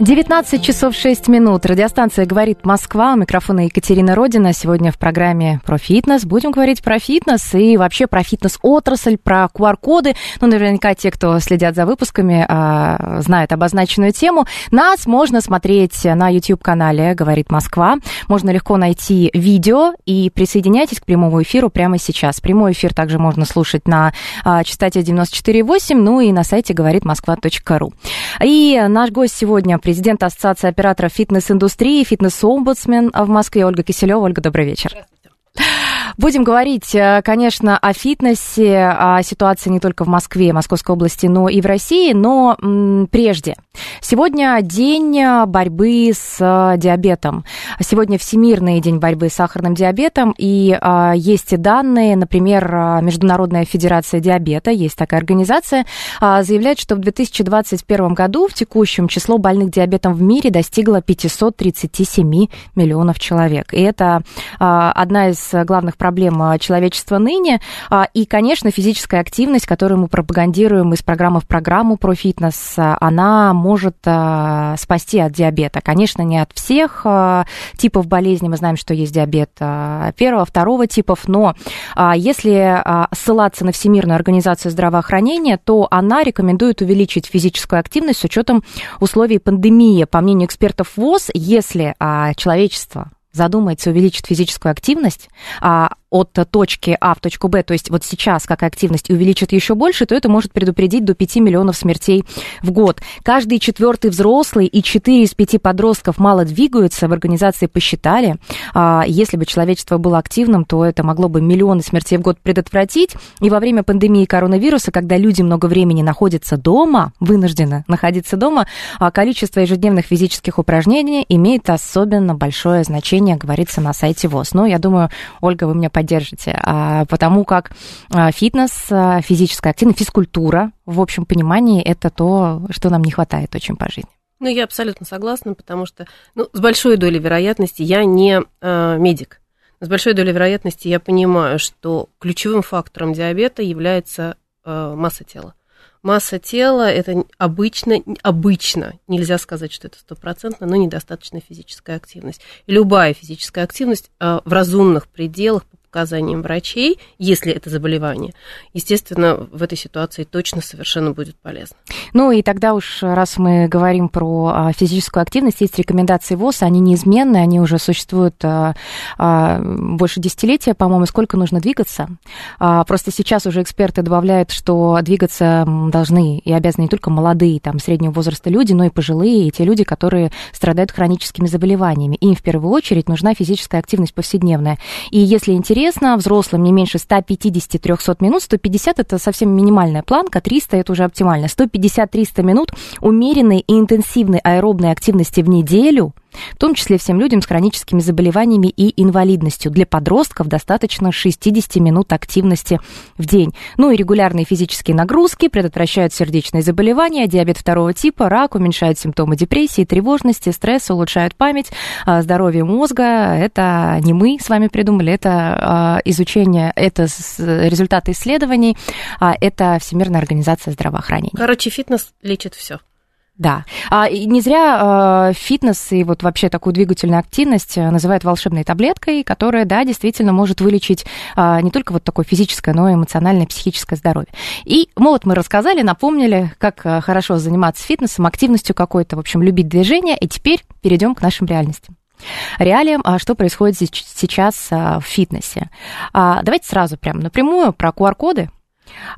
19 часов 6 минут. Радиостанция «Говорит Москва». У микрофона Екатерина Родина. Сегодня в программе про фитнес. Будем говорить про фитнес и вообще про фитнес-отрасль, про QR-коды. Ну, наверняка те, кто следят за выпусками, а, знают обозначенную тему. Нас можно смотреть на YouTube-канале «Говорит Москва». Можно легко найти видео и присоединяйтесь к прямому эфиру прямо сейчас. Прямой эфир также можно слушать на а, частоте 94,8, ну и на сайте говоритмосква.ру. И наш гость сегодня президент Ассоциации операторов фитнес-индустрии, фитнес-омбудсмен в Москве Ольга Киселева. Ольга, добрый вечер. Будем говорить, э, конечно, о фитнесе, о ситуации не только в Москве, Московской области, но и в России, но прежде. Сегодня день борьбы с э, диабетом. Сегодня Всемирный день борьбы с сахарным диабетом, и а, есть данные, например, Международная федерация диабета, есть такая организация, заявляет, что в 2021 году в текущем число больных диабетом в мире достигло 537 миллионов человек. И это одна из главных проблем а, человечества ныне. А, И, конечно, физическая активность, которую мы пропагандируем из программы в программу про фитнес, а, она может а, спасти от диабета. Конечно, не от всех типов болезней. Мы знаем, что есть диабет первого, второго типов, но если ссылаться на Всемирную организацию здравоохранения, то она рекомендует увеличить физическую активность с учетом условий пандемии. По мнению экспертов ВОЗ, если человечество задумается увеличить физическую активность а, от точки А в точку Б, то есть вот сейчас какая активность увеличит еще больше, то это может предупредить до 5 миллионов смертей в год. Каждый четвертый взрослый и 4 из 5 подростков мало двигаются. В организации посчитали, а, если бы человечество было активным, то это могло бы миллионы смертей в год предотвратить. И во время пандемии коронавируса, когда люди много времени находятся дома, вынуждены находиться дома, а, количество ежедневных физических упражнений имеет особенно большое значение, говорится на сайте ВОЗ. Но я думаю, Ольга, вы меня поддержите, а, потому как а, фитнес, а, физическая активность, физкультура, в общем понимании, это то, что нам не хватает очень по жизни. Ну, я абсолютно согласна, потому что ну, с большой долей вероятности я не э, медик. С большой долей вероятности я понимаю, что ключевым фактором диабета является э, масса тела. Масса тела – это обычно, обычно, нельзя сказать, что это стопроцентно, но недостаточная физическая активность. И любая физическая активность э, в разумных пределах, по показаниям врачей, если это заболевание, естественно, в этой ситуации точно совершенно будет полезно. Ну и тогда уж, раз мы говорим про а, физическую активность, есть рекомендации ВОЗ, они неизменны, они уже существуют а, а, больше десятилетия, по-моему, сколько нужно двигаться. Просто сейчас уже эксперты добавляют, что двигаться должны и обязаны не только молодые, там, среднего возраста люди, но и пожилые, и те люди, которые страдают хроническими заболеваниями. Им в первую очередь нужна физическая активность повседневная. И если интересно, взрослым не меньше 150-300 минут, 150 это совсем минимальная планка, 300 это уже оптимально. 150-300 минут умеренной и интенсивной аэробной активности в неделю – в том числе всем людям с хроническими заболеваниями и инвалидностью. Для подростков достаточно 60 минут активности в день. Ну и регулярные физические нагрузки предотвращают сердечные заболевания, диабет второго типа, рак, уменьшают симптомы депрессии, тревожности, стресса, улучшают память, а, здоровье мозга. Это не мы с вами придумали, это а, изучение, это результаты исследований, а, это Всемирная организация здравоохранения. Короче, фитнес лечит все. Да. А не зря э, фитнес и вот вообще такую двигательную активность э, называют волшебной таблеткой, которая, да, действительно может вылечить э, не только вот такое физическое, но и эмоциональное, психическое здоровье. И ну, вот мы рассказали, напомнили, как э, хорошо заниматься фитнесом, активностью какой-то, в общем, любить движение, и теперь перейдем к нашим реальностям реалиям, а что происходит сейчас а, в фитнесе. Давайте сразу прям напрямую про QR-коды.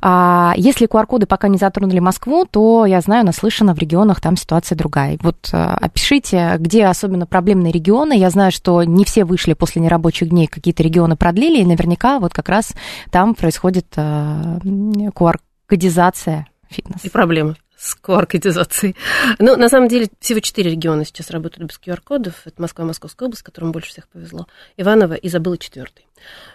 А если QR-коды пока не затронули Москву, то я знаю, наслышана в регионах там ситуация другая. Вот опишите, где особенно проблемные регионы. Я знаю, что не все вышли после нерабочих дней, какие-то регионы продлили, и наверняка вот как раз там происходит QR QR-кодизация фитнес. И проблемы с QR-кодизацией. Ну, на самом деле, всего четыре региона сейчас работают без QR-кодов. Это Москва, Московская область, которым больше всех повезло. Иваново и забыла четвертый.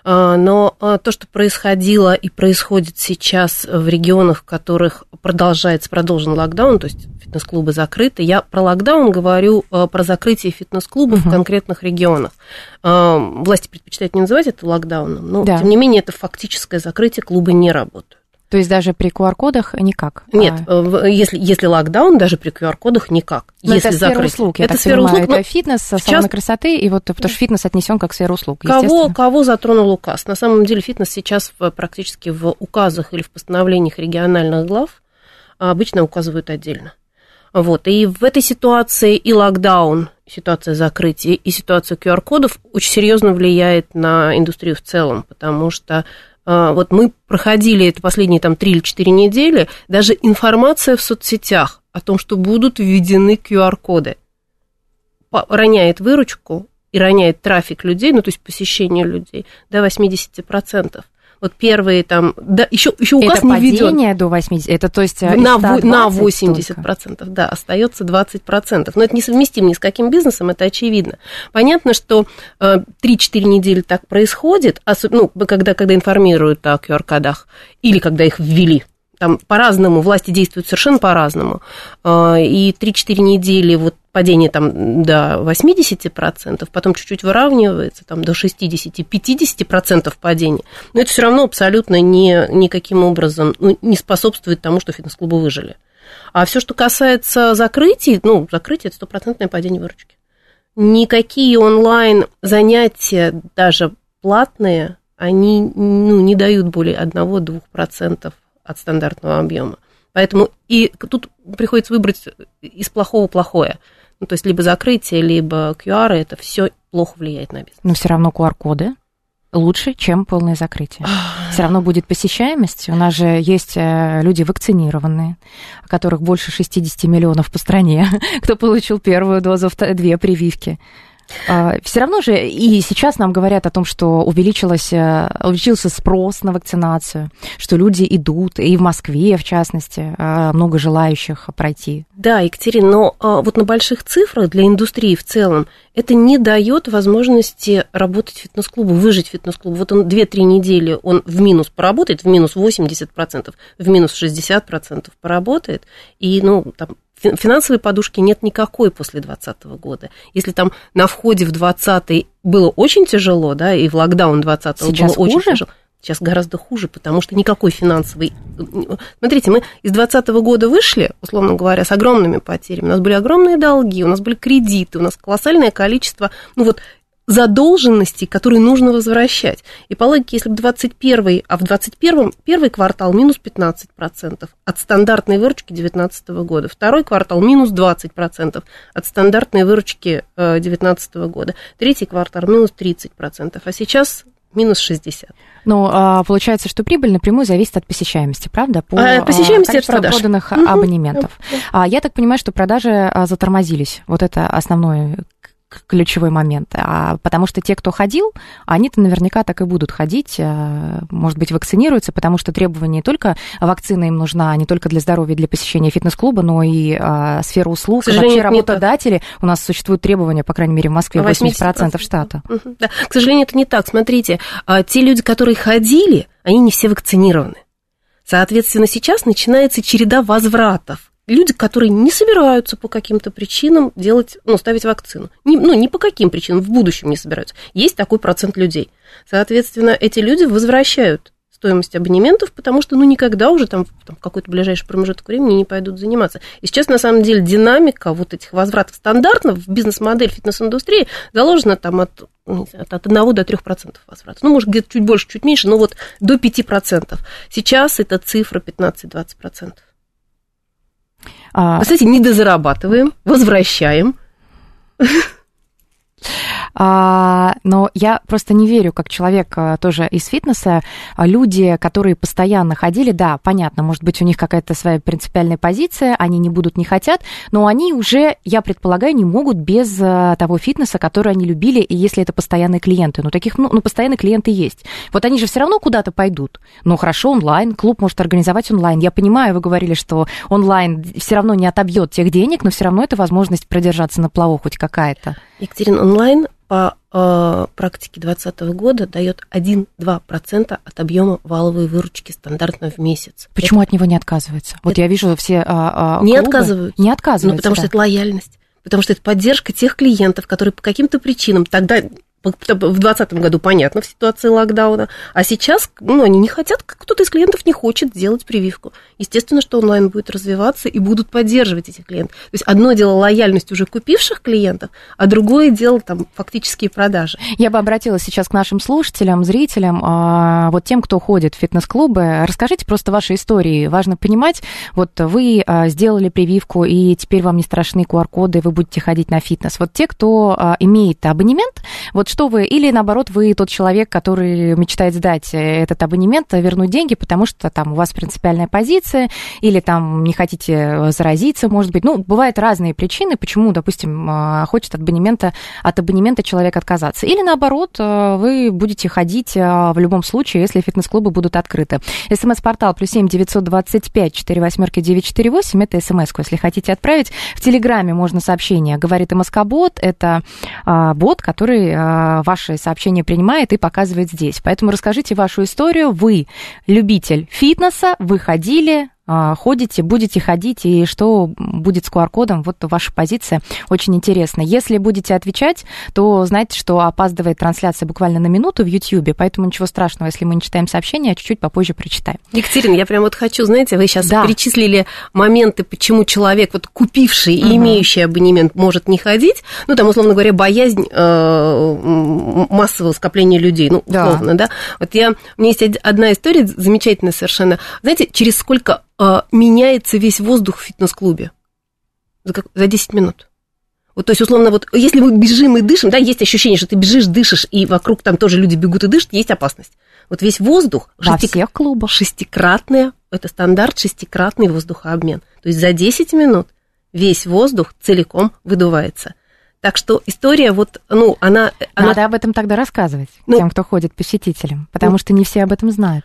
А, Но а, то, что происходило и происходит сейчас в регионах, в которых продолжается, продолжен локдаун, то есть фитнес-клубы закрыты, я про локдаун говорю а, про закрытие фитнес-клубов Мгм. в конкретных регионах. Власти предпочитают не называть это локдауном, но, Да. тем не менее, это фактическое закрытие, клубы не работают. То есть даже при QR-кодах никак? Нет, А, э, в- если, если локдаун, даже при QR-кодах никак. но если это сфера закрыть. услуг, я это так сфера понимаю, услуг, но это фитнес, сейчас- салоны красоты, и вот потому что фитнес отнесен как сфера услуг, Кого, кого затронул указ? На самом деле фитнес сейчас в- практически в указах или в постановлениях региональных глав а, обычно указывают отдельно. Вот. И в этой ситуации и локдаун, ситуация закрытия, и ситуация QR-кодов очень серьезно влияет на индустрию в целом, потому что а, вот мы проходили это последние там 3 или 4 недели, даже информация в соцсетях о том, что будут введены QR-коды, роняет выручку и роняет трафик людей, ну, то есть посещение людей, до 80%. Вот первые там, да, еще, еще указ это не введен. падение до 80, это то есть э, На, из во- 120 на только. 80%, да, остается 20%. Но это несовместимо ни с каким бизнесом, это очевидно. Понятно, что э, 3-4 недели так происходит, ну, когда, когда информируют о QR-кодах, или когда их ввели. Там по-разному, власти действуют совершенно по-разному. Э, И 3-4 недели вот падение там до 80%, потом чуть-чуть выравнивается, там до 60-50% падения. Но это все равно абсолютно не, никаким образом ну, не способствует тому, что фитнес-клубы выжили. А все, что касается закрытий, ну, закрытие это стопроцентное падение выручки. Никакие онлайн занятия, даже платные, они ну, не дают более 1-2% от стандартного объема. Поэтому и тут приходится выбрать из плохого плохое. Ну, то есть либо закрытие, либо QR, это все плохо влияет на бизнес. Но все равно QR-коды лучше, чем полное закрытие. Все равно будет посещаемость. У нас же есть э, люди вакцинированные, о которых больше 60 миллионов по стране, кто получил первую дозу, две прививки. Все равно же и сейчас нам говорят о том, что увеличилось, э, увеличился спрос на вакцинацию, что люди идут, и в Москве, в частности, э, много желающих пройти. Да, Екатерина, но а, вот на больших цифрах для индустрии в целом это не дает возможности работать фитнес-клубу, выжить фитнес-клубу. Вот он 2-3 недели, он в минус поработает, в минус 80%, в минус 60% поработает, и, ну, там, финансовой подушки нет никакой после 2020 года. Если там на входе в 2020 было очень тяжело, да, и в локдаун 2020 Сейчас было очень хуже? тяжело, Сейчас гораздо хуже, потому что никакой финансовый... Смотрите, мы из 2020 года вышли, условно говоря, с огромными потерями. У нас были огромные долги, у нас были кредиты, у нас колоссальное количество, ну вот, задолженностей, которые нужно возвращать. И по логике, если бы 21 а в 21 первый квартал минус 15% от стандартной выручки 2019 года, второй квартал минус 20% от стандартной выручки 2019 года, третий квартал минус 30%, а сейчас минус 60. Ну, а, получается, что прибыль напрямую зависит от посещаемости, правда? По А, посещаемости а, от количеству продаж. проданных Мгм. абонементов. А, я так понимаю, что продажи затормозились. Вот это основной к- ключевой момент. А, потому что те, кто ходил, они-то наверняка так и будут ходить, а, может быть, вакцинируются, потому что требования не только вакцина им нужна, не только для здоровья, для посещения фитнес-клуба, но и а, сфера услуг, и вообще не так. работодатели. У нас существуют требования, по крайней мере, в Москве 80% штата. Мгм, Да. К сожалению, это не так. Смотрите, а, те люди, которые ходили, они не все вакцинированы. Соответственно, сейчас начинается череда возвратов. Люди, которые не собираются по каким-то причинам делать, ну, ставить вакцину. Не, ну, не по каким причинам, в будущем не собираются. Есть такой процент людей. Соответственно, эти люди возвращают стоимость абонементов, потому что, ну, никогда уже там, там в какой-то ближайший промежуток времени не пойдут заниматься. И сейчас, на самом деле, динамика вот этих возвратов стандартно в бизнес-модель фитнес-индустрии заложена там от, ну, знаю, от 1 до 3% возврата. Ну, может, где-то чуть больше, чуть меньше, но вот до 5%. Сейчас это цифра 15-20%. А, Кстати, не дозарабатываем, возвращаем. А, но я просто не верю, как человек а, тоже из фитнеса, а, люди, которые постоянно ходили, да, понятно, может быть, у них какая-то своя принципиальная позиция, они не будут, не хотят, но они уже, я предполагаю, не могут без того фитнеса, который они любили, и если это постоянные клиенты. Ну, таких, ну, ну постоянные клиенты есть. Вот они же все равно куда-то пойдут. Ну, хорошо, онлайн, клуб может организовать онлайн. Я понимаю, вы говорили, что онлайн все равно не отобьет тех денег, но все равно это возможность продержаться на плаву хоть какая-то. Екатерина, онлайн по э, практике 2020 года дает 1-2% от объема валовой выручки стандартно в месяц. Почему это... от него не отказывается? Вот это... я вижу все а, а, Не клубы... отказывают. Не отказываются. Ну, потому да. что это лояльность. Потому что это поддержка тех клиентов, которые по каким-то причинам тогда в 2020 году, понятно, в ситуации локдауна. А сейчас, ну, они не хотят, кто-то из клиентов не хочет сделать прививку. Естественно, что онлайн будет развиваться и будут поддерживать этих клиентов. То есть одно дело лояльность уже купивших клиентов, а другое дело там фактические продажи. Я бы обратилась сейчас к нашим слушателям, зрителям, а, вот тем, кто ходит в фитнес-клубы. Расскажите просто ваши истории. Важно понимать, вот вы а, сделали прививку, и теперь вам не страшны QR-коды, вы будете ходить на фитнес. Вот те, кто а, имеет абонемент, вот что вы, или наоборот, вы тот человек, который мечтает сдать этот абонемент, вернуть деньги, потому что там у вас принципиальная позиция, или там не хотите заразиться, может быть. Ну, бывают разные причины, почему, допустим, хочет от абонемента, от абонемента человек отказаться. Или наоборот, вы будете ходить в любом случае, если фитнес-клубы будут открыты. СМС-портал плюс семь девятьсот двадцать пять четыре восьмерки девять четыре восемь. Это смс если хотите отправить. В Телеграме можно сообщение. Говорит МСК-бот. Это бот, который ваши сообщения принимает и показывает здесь. Поэтому расскажите вашу историю. Вы любитель фитнеса, вы ходили, ходите, будете ходить, и что будет с QR-кодом, вот ваша позиция очень интересна. Если будете отвечать, то знайте, что опаздывает трансляция буквально на минуту в YouTube, поэтому ничего страшного, если мы не читаем сообщения, а чуть-чуть попозже прочитаем. Екатерина, я прям вот хочу, знаете, вы сейчас да. перечислили моменты, почему человек, вот купивший и угу. имеющий абонемент, может не ходить, ну, там, условно говоря, боязнь э, массового скопления людей, ну, условно, да. да? Вот я, у меня есть одна история замечательная совершенно. Знаете, через сколько а, меняется весь воздух в фитнес-клубе за, как, за 10 минут. Вот, то есть, условно, вот если мы бежим и дышим, да, есть ощущение, что ты бежишь, дышишь, и вокруг там тоже люди бегут и дышат, есть опасность. Вот весь воздух... Во шестик... всех клубах. Шестикратное, это стандарт, шестикратный воздухообмен. То есть за 10 минут весь воздух целиком выдувается. Так что история вот, ну, она... Надо она... об этом тогда рассказывать ну, тем, кто ходит посетителям, потому ну, что не все об этом знают.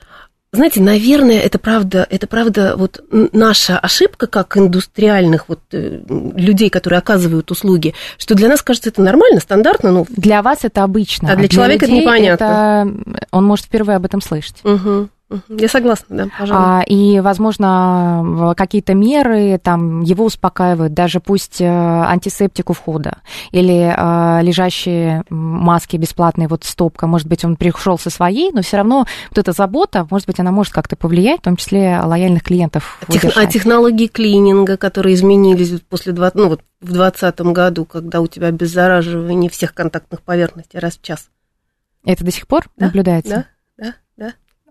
Знаете, наверное, это правда, это правда вот наша ошибка как индустриальных вот э, людей, которые оказывают услуги, что для нас кажется это нормально, стандартно, ну для вас это обычно, а для, а для человека это непонятно. Это, он может впервые об этом слышать. Угу. Я согласна, да, пожалуй. А, и, возможно, какие-то меры там его успокаивают, даже пусть э, антисептик у входа или а, лежащие маски бесплатные, вот стопка, может быть, он пришел со своей, но все равно вот эта забота, может быть, она может как-то повлиять, в том числе лояльных клиентов. Тех, а технологии клининга, которые изменились после 20, ну, вот в 2020 году, когда у тебя обеззараживание всех контактных поверхностей раз в час. Это до сих пор да? наблюдается? Да, да, да.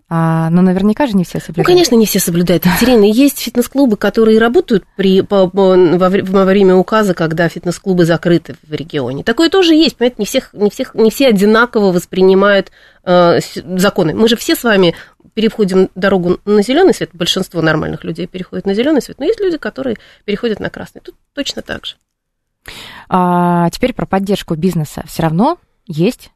А, но наверняка же не все соблюдают. Ну, конечно, не все соблюдают. Екатерина, есть фитнес-клубы, которые работают при, по, по, во, во время указа, когда фитнес-клубы закрыты в регионе. Такое тоже есть, понимаете, не, всех, не, всех, не все одинаково воспринимают э, законы. Мы же все с вами переходим дорогу на зеленый свет, большинство нормальных людей переходят на зеленый свет, но есть люди, которые переходят на красный. Тут точно так же. А, теперь про поддержку бизнеса. Все равно есть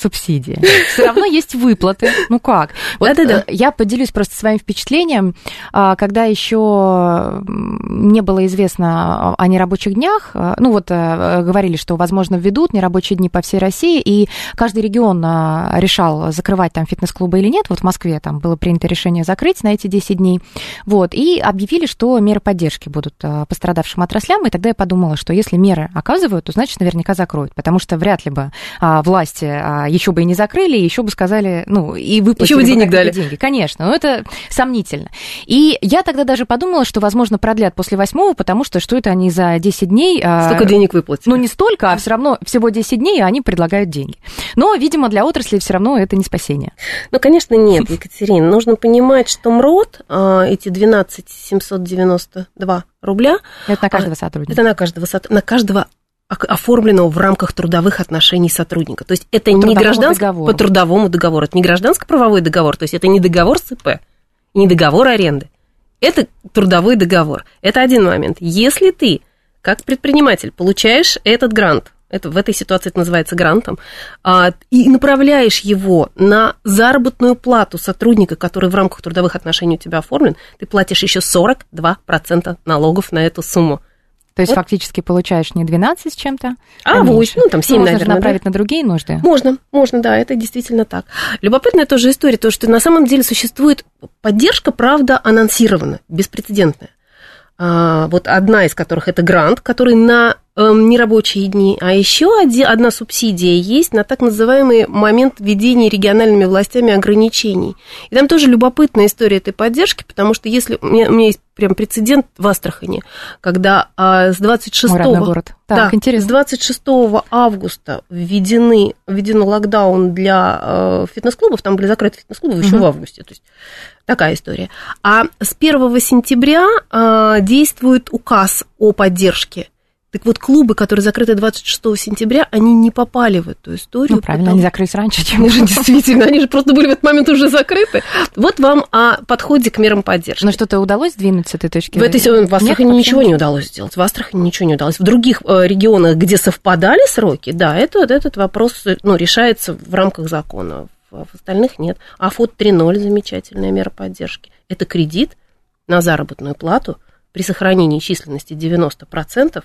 субсидии. Все равно есть выплаты. Ну как? Вот Да-да-да. Э, я поделюсь просто своим впечатлением. А, когда еще не было известно о нерабочих днях, э, ну вот э, говорили, что, возможно, введут нерабочие дни по всей России, и каждый регион решал, закрывать там фитнес-клубы или нет. Вот в Москве там было принято решение закрыть на эти 10 дней. Вот. И объявили, что меры поддержки будут пострадавшим отраслям. И тогда я подумала, что если меры оказывают, то значит наверняка закроют. Потому что вряд ли бы а, власти еще бы и не закрыли, еще бы сказали, ну, и выплатили еще бы денег дали. деньги. Конечно, но это сомнительно. И я тогда даже подумала, что, возможно, продлят после восьмого, потому что что это они за 10 дней... А, столько денег выплатили. Ну, не столько, а все равно всего 10 дней, а они предлагают деньги. Но, видимо, для отрасли все равно это не спасение. Ну, конечно, нет, Екатерина. Нужно понимать, что МРОД, а, эти 12 792 рубля... Это на каждого сотрудника. Это на каждого, на каждого оформленного в рамках трудовых отношений сотрудника. То есть это по не гражданский по трудовому договору, это не гражданско-правовой договор, то есть это не договор с ИП, не договор аренды. Это трудовой договор. Это один момент. Если ты, как предприниматель, получаешь этот грант, это, в этой ситуации это называется грантом, а, и направляешь его на заработную плату сотрудника, который в рамках трудовых отношений у тебя оформлен, ты платишь еще 42% налогов на эту сумму. То есть вот. фактически получаешь не 12 с чем-то, а, а 8, ну там 7, ну, можно наверное. направить да? на другие нужды? Можно, можно, да, это действительно так. Любопытная тоже история, то, что на самом деле существует поддержка, правда, анонсирована, беспрецедентная. А, вот одна из которых это грант, который на нерабочие дни, а еще одна субсидия есть на так называемый момент введения региональными властями ограничений. И там тоже любопытная история этой поддержки, потому что если у меня, у меня есть прям прецедент в Астрахани, когда а, с 26 город. Так, да, интересно. с 26 августа введены, введен локдаун для э, фитнес-клубов, там были закрыты фитнес-клубы угу. еще в августе, то есть такая история. А с 1 сентября э, действует указ о поддержке так вот, клубы, которые закрыты 26 сентября, они не попали в эту историю. Ну, правильно, потому... они закрылись раньше, чем... Они же действительно, они же просто были в этот момент уже закрыты. Вот вам о подходе к мерам поддержки. Но что-то удалось сдвинуть с этой точки? В, этой, в Астрахани ничего не удалось сделать. В Астрахани ничего не удалось. В других э, регионах, где совпадали сроки, да, это, этот вопрос ну, решается в рамках закона. В остальных нет. А ФОД 3.0 замечательная мера поддержки. Это кредит на заработную плату при сохранении численности 90%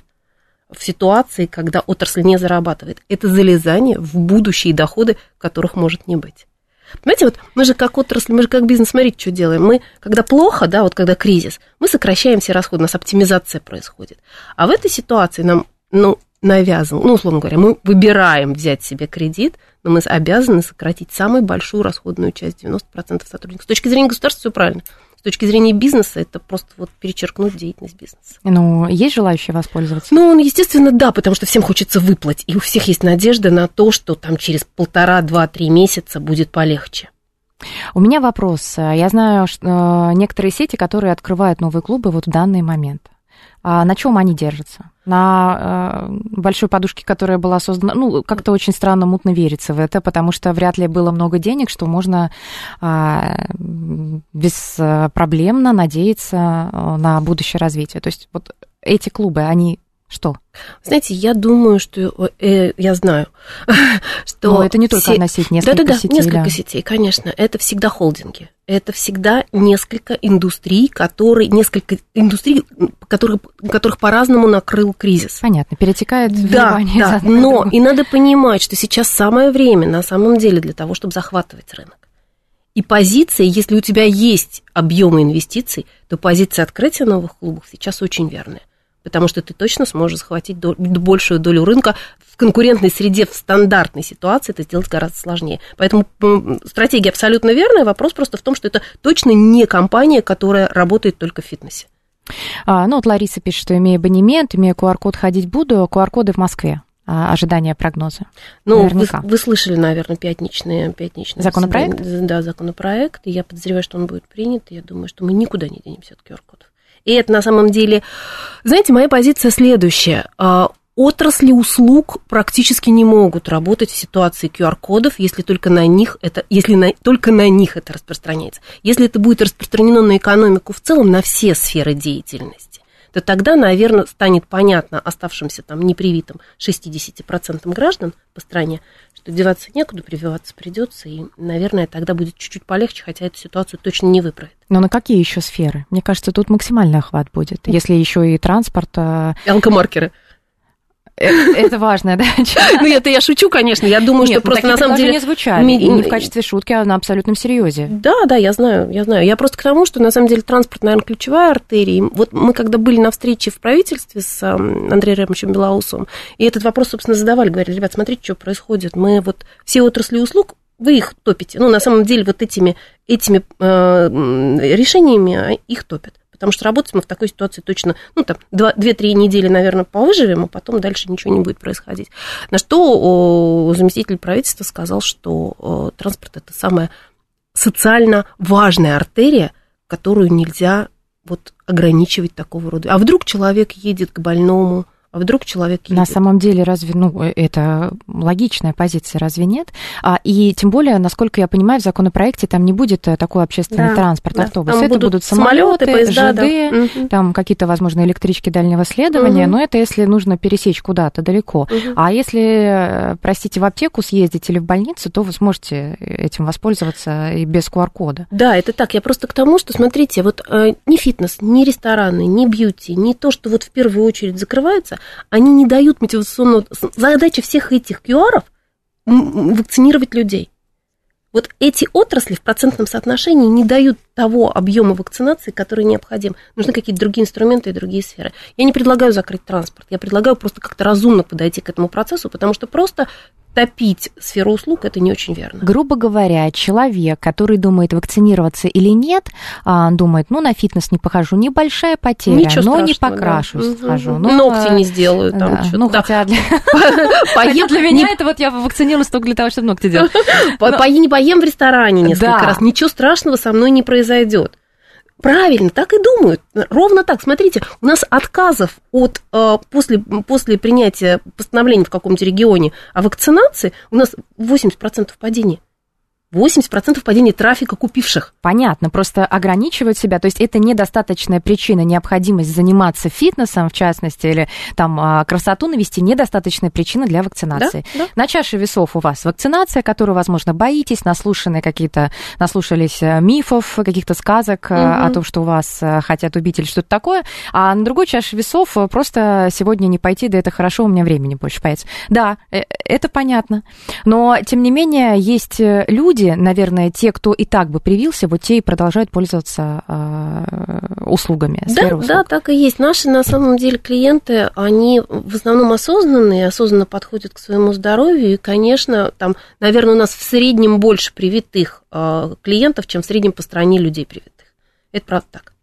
в ситуации, когда отрасль не зарабатывает. Это залезание в будущие доходы, которых может не быть. Понимаете, вот мы же как отрасль, мы же как бизнес, смотрите, что делаем. Мы, когда плохо, да, вот когда кризис, мы сокращаем все расходы, у нас оптимизация происходит. А в этой ситуации нам, ну, навязан, ну, условно говоря, мы выбираем взять себе кредит, но мы обязаны сократить самую большую расходную часть, 90% сотрудников. С точки зрения государства все правильно точки зрения бизнеса это просто вот перечеркнуть деятельность бизнеса. Ну, есть желающие воспользоваться? Ну, естественно, да, потому что всем хочется выплатить, и у всех есть надежда на то, что там через полтора, два, три месяца будет полегче. У меня вопрос. Я знаю что э, некоторые сети, которые открывают новые клубы вот в данный момент. А на чем они держатся? На э, большой подушке, которая была создана, ну, как-то очень странно, мутно верится в это, потому что вряд ли было много денег, что можно а, беспроблемно надеяться э, на будущее развитие. То есть вот эти клубы, они что? Знаете, я думаю, что э, я знаю, что Но это не только все... одна сеть, несколько да, да, да, сетей. несколько да. сетей, конечно. Это всегда холдинги. Это всегда несколько индустрий, которые несколько индустрий, которые, которых по-разному накрыл кризис. Понятно, перетекает да, да. Но и надо понимать, что сейчас самое время на самом деле для того, чтобы захватывать рынок. И позиция, если у тебя есть объемы инвестиций, то позиция открытия новых клубов сейчас очень верная потому что ты точно сможешь захватить дол- большую долю рынка в конкурентной среде, в стандартной ситуации это сделать гораздо сложнее. Поэтому стратегия абсолютно верная. Вопрос просто в том, что это точно не компания, которая работает только в фитнесе. А, ну, вот Лариса пишет, что имея абонемент, имея QR-код, ходить буду. QR-коды в Москве. А, ожидания, прогнозы. Ну, вы, вы слышали, наверное, пятничные, пятничные законопроект? Да, законопроект. И я подозреваю, что он будет принят. И я думаю, что мы никуда не денемся от QR-кодов. И это на самом деле... Знаете, моя позиция следующая. А, отрасли услуг практически не могут работать в ситуации QR-кодов, если только на них это, если на, только на них это распространяется. Если это будет распространено на экономику в целом, на все сферы деятельности, то тогда, наверное, станет понятно оставшимся там непривитым 60% граждан по стране, что деваться некуда, прививаться придется, и, наверное, тогда будет чуть-чуть полегче, хотя эту ситуацию точно не выправит. Но на какие еще сферы? Мне кажется, тут максимальный охват будет, если еще и транспорт. А, и алкомаркеры. Это важно, да? Ну, это я шучу, конечно. Я думаю, что просто на самом деле... не звучали. Не в качестве шутки, а на абсолютном серьезе. Да, да, я знаю, я знаю. Я просто к тому, что на самом деле транспорт, наверное, ключевая артерия. Вот мы когда были на встрече в правительстве с Андреем Ремовичем Белоусовым, и этот вопрос, собственно, задавали, говорили, ребят, смотрите, что происходит. Мы вот все отрасли услуг вы их топите. Ну, на самом деле, вот этими, этими э, решениями их топят потому что работать мы в такой ситуации точно, ну, там, 2-3 недели, наверное, повыживем, а потом дальше ничего не будет происходить. На что заместитель правительства сказал, что транспорт – это самая социально важная артерия, которую нельзя вот ограничивать такого рода. А вдруг человек едет к больному, вдруг человек едет? На самом деле, разве, ну, это логичная позиция, разве нет? А, и тем более, насколько я понимаю, в законопроекте там не будет э, такой общественный Да, транспорт, да. автобус. Там это будут будут самолеты, поезда, ЖД, да. Там какие-то, возможно, электрички дальнего следования, Мгм. но это если нужно пересечь куда-то далеко. Мгм. А если, э, простите, в аптеку съездить или в больницу, то вы сможете этим воспользоваться и без QR-кода. Да, это так. Я просто к тому, что, смотрите, вот э, ни фитнес, ни рестораны, ни бьюти, ни то, что вот в первую очередь закрывается, они не дают мотивационного... Задача всех этих QR вакцинировать людей. Вот эти отрасли в процентном соотношении не дают того объема вакцинации, который необходим. Нужны какие-то другие инструменты и другие сферы. Я не предлагаю закрыть транспорт, я предлагаю просто как-то разумно подойти к этому процессу, потому что просто топить сферу услуг это не очень верно. Грубо говоря, человек, который думает вакцинироваться или нет, а, думает, ну, на фитнес не похожу, небольшая потеря, Ничего но не да. покрашусь, Мгм. схожу. Ну, Ногти а, не сделаю, там да, что-то. Ну, Да. хотя для, Поем, для меня это вот я вакцинировалась только для того, чтобы ногти делать. Пои- не поем в ресторане несколько Да. раз, ничего страшного со мной не произойдет. Правильно, так и думают. Ровно так. Смотрите, у нас отказов от, э, после, после принятия постановления в каком-то регионе о вакцинации у нас 80% падения. 80% падения трафика купивших. Понятно, просто ограничивают себя, то есть это недостаточная причина, необходимость заниматься фитнесом, в частности, или там а, красоту навести, недостаточная причина для вакцинации. Да, да. На чаше весов у вас вакцинация, которую, возможно, боитесь, наслушаны какие-то, наслушались э, мифов, каких-то сказок Мгм. о том, что у вас э, хотят убить или что-то такое, а на другой чаше весов просто сегодня не пойти, да это хорошо, у меня времени больше появится. Да, это понятно. Но, тем не менее, есть э, люди, наверное, те, кто и так бы привился, вот те и продолжают пользоваться э, услугами. Да, сферой да, услуг. так и есть. Наши, на самом деле, клиенты, они в основном осознанные, осознанно подходят к своему здоровью. И, конечно, там, наверное, у нас в среднем больше привитых э, клиентов, чем в среднем по стране людей привитых. Это правда так.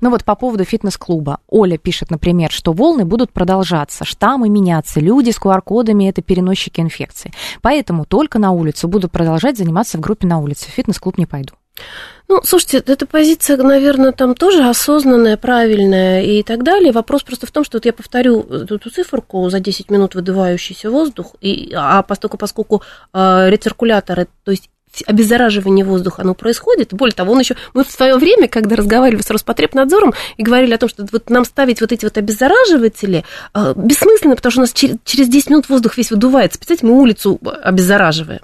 Ну вот по поводу фитнес-клуба. Оля пишет, например, что волны будут продолжаться, штаммы меняться, люди с QR-кодами – это переносчики инфекции. Поэтому только на улицу буду продолжать заниматься в группе на улице. В фитнес-клуб не пойду. Ну, слушайте, эта позиция, наверное, там тоже осознанная, правильная и так далее. Вопрос просто в том, что вот я повторю эту, циферку за 10 минут выдувающийся воздух, и, а поскольку, поскольку э, рециркуляторы, то есть обеззараживание воздуха, оно происходит. Более того, он еще... Мы в свое время, когда разговаривали с Роспотребнадзором и говорили о том, что вот нам ставить вот эти вот обеззараживатели э, бессмысленно, потому что у нас через, через 10 минут воздух весь выдувается. Представляете, мы улицу обеззараживаем.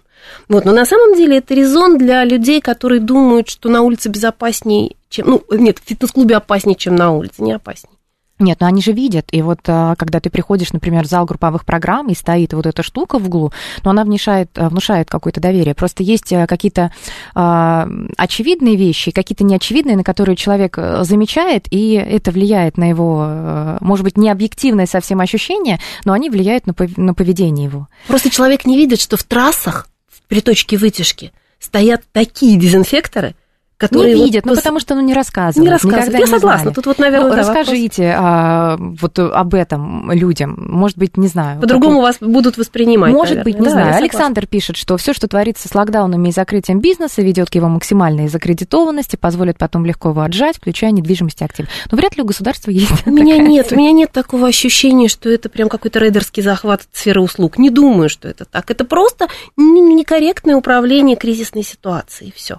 Вот, но на самом деле это резон для людей, которые думают, что на улице безопаснее, чем... Ну, нет, в фитнес-клубе опаснее, чем на улице, не опаснее. Нет, ну они же видят. И вот а, когда ты приходишь, например, в зал групповых программ, и стоит вот эта штука в углу, но она внушает, внушает какое-то доверие. Просто есть а, какие-то а, очевидные вещи, какие-то неочевидные, на которые человек э, замечает, и это влияет на его, э, может быть, не объективное совсем ощущение, но они влияют на, пов- на поведение его. Просто человек не видит, что в трассах, в приточке вытяжки, стоят такие дезинфекторы, которые... не вот видят, ну пос- потому что ну, не рассказывают. Не рассказывают. Я не согласна. знали. Тут вот, наверное, Ну, да, вопрос. расскажите а, вот об этом людям. Может быть, не знаю. По-другому вас будут воспринимать. Может наверное. быть, не Да, знаю. Александр пишет, что все, что творится с локдаунами и закрытием бизнеса, ведет к его максимальной закредитованности, позволит потом легко его отжать, включая недвижимость и активы. Но вряд ли у государства есть У меня нет, цель. у меня нет такого ощущения, что это прям какой-то рейдерский захват сферы услуг. Не думаю, что это так. Это просто некорректное управление кризисной ситуацией. Все.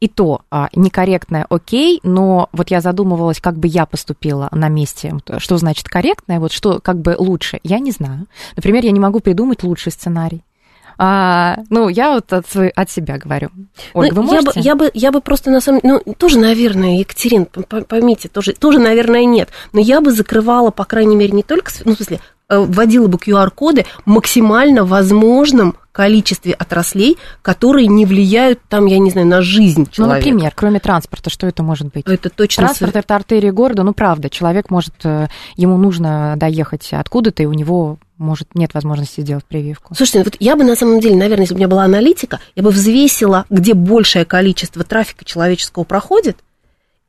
И то а, некорректное окей, но вот я задумывалась, как бы я поступила на месте. Вот Что значит корректное, вот что как бы лучше, я не знаю. Например, я не могу придумать лучший сценарий. А, ну, я вот от, свой- от себя говорю. Ольга, Ну, вы я, бы, можете? я, бы, я бы просто на самом деле, ну, тоже, наверное, Екатерин, поймите, тоже, тоже, наверное, нет. Но я бы закрывала, по крайней мере, не только, ну, в смысле, э, вводила бы QR-коды максимально возможном количестве отраслей, которые не влияют, там, я не знаю, на жизнь Ну, человека. например, кроме транспорта, что это может быть? Это точно... Транспорт это артерия города, ну правда, человек может, э, ему нужно доехать откуда-то, и у него может нет возможности сделать прививку. Слушайте, вот я бы на самом деле, наверное, если бы у меня была аналитика, я бы взвесила, где большее количество трафика человеческого проходит,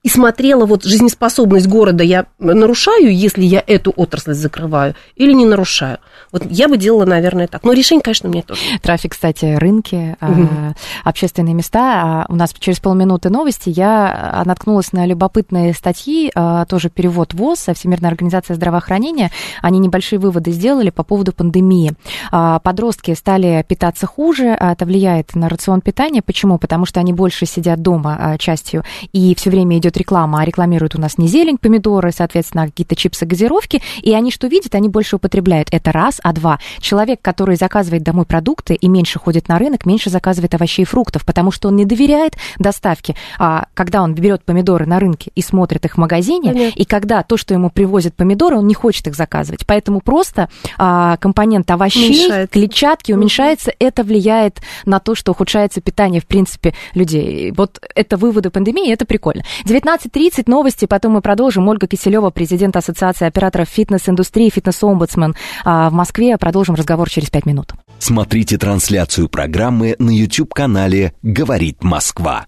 и смотрела вот жизнеспособность города, я нарушаю, если я эту отрасль закрываю, или не нарушаю. Вот я бы делала, наверное, так. Но решение, конечно, у меня тоже. Трафик, кстати, рынки, угу. общественные места. А у нас через полминуты новости. Я а, наткнулась на любопытные статьи, а, тоже перевод ВОЗ, Всемирная организация здравоохранения. Они небольшие выводы сделали по поводу пандемии. Подростки стали питаться хуже, это влияет на рацион питания. Почему? Потому что они больше сидят дома частью, и все время идет реклама, а рекламируют у нас не зелень, помидоры, соответственно, какие-то чипсы, газировки, и они что видят, они больше употребляют. Это раз, а два, человек, который заказывает домой продукты и меньше ходит на рынок, меньше заказывает овощей и фруктов, потому что он не доверяет доставке. А когда он берет помидоры на рынке и смотрит их в магазине, Понятно. и когда то, что ему привозят помидоры, он не хочет их заказывать. Поэтому просто а, компонент овощей, уменьшается. клетчатки уменьшается. Угу. Это влияет на то, что ухудшается питание, в принципе, людей. Вот это выводы пандемии, это прикольно. 19.30 новости, потом мы продолжим. Ольга Киселева, президент Ассоциации операторов фитнес-индустрии, фитнес-омбудсмен а, в Москве. Продолжим разговор через 5 минут. Смотрите трансляцию программы на YouTube-канале «Говорит Москва».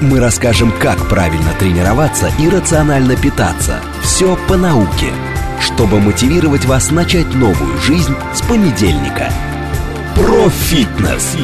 Мы расскажем, как правильно тренироваться и рационально питаться. Все по науке, чтобы мотивировать вас начать новую жизнь с понедельника. Про фитнес.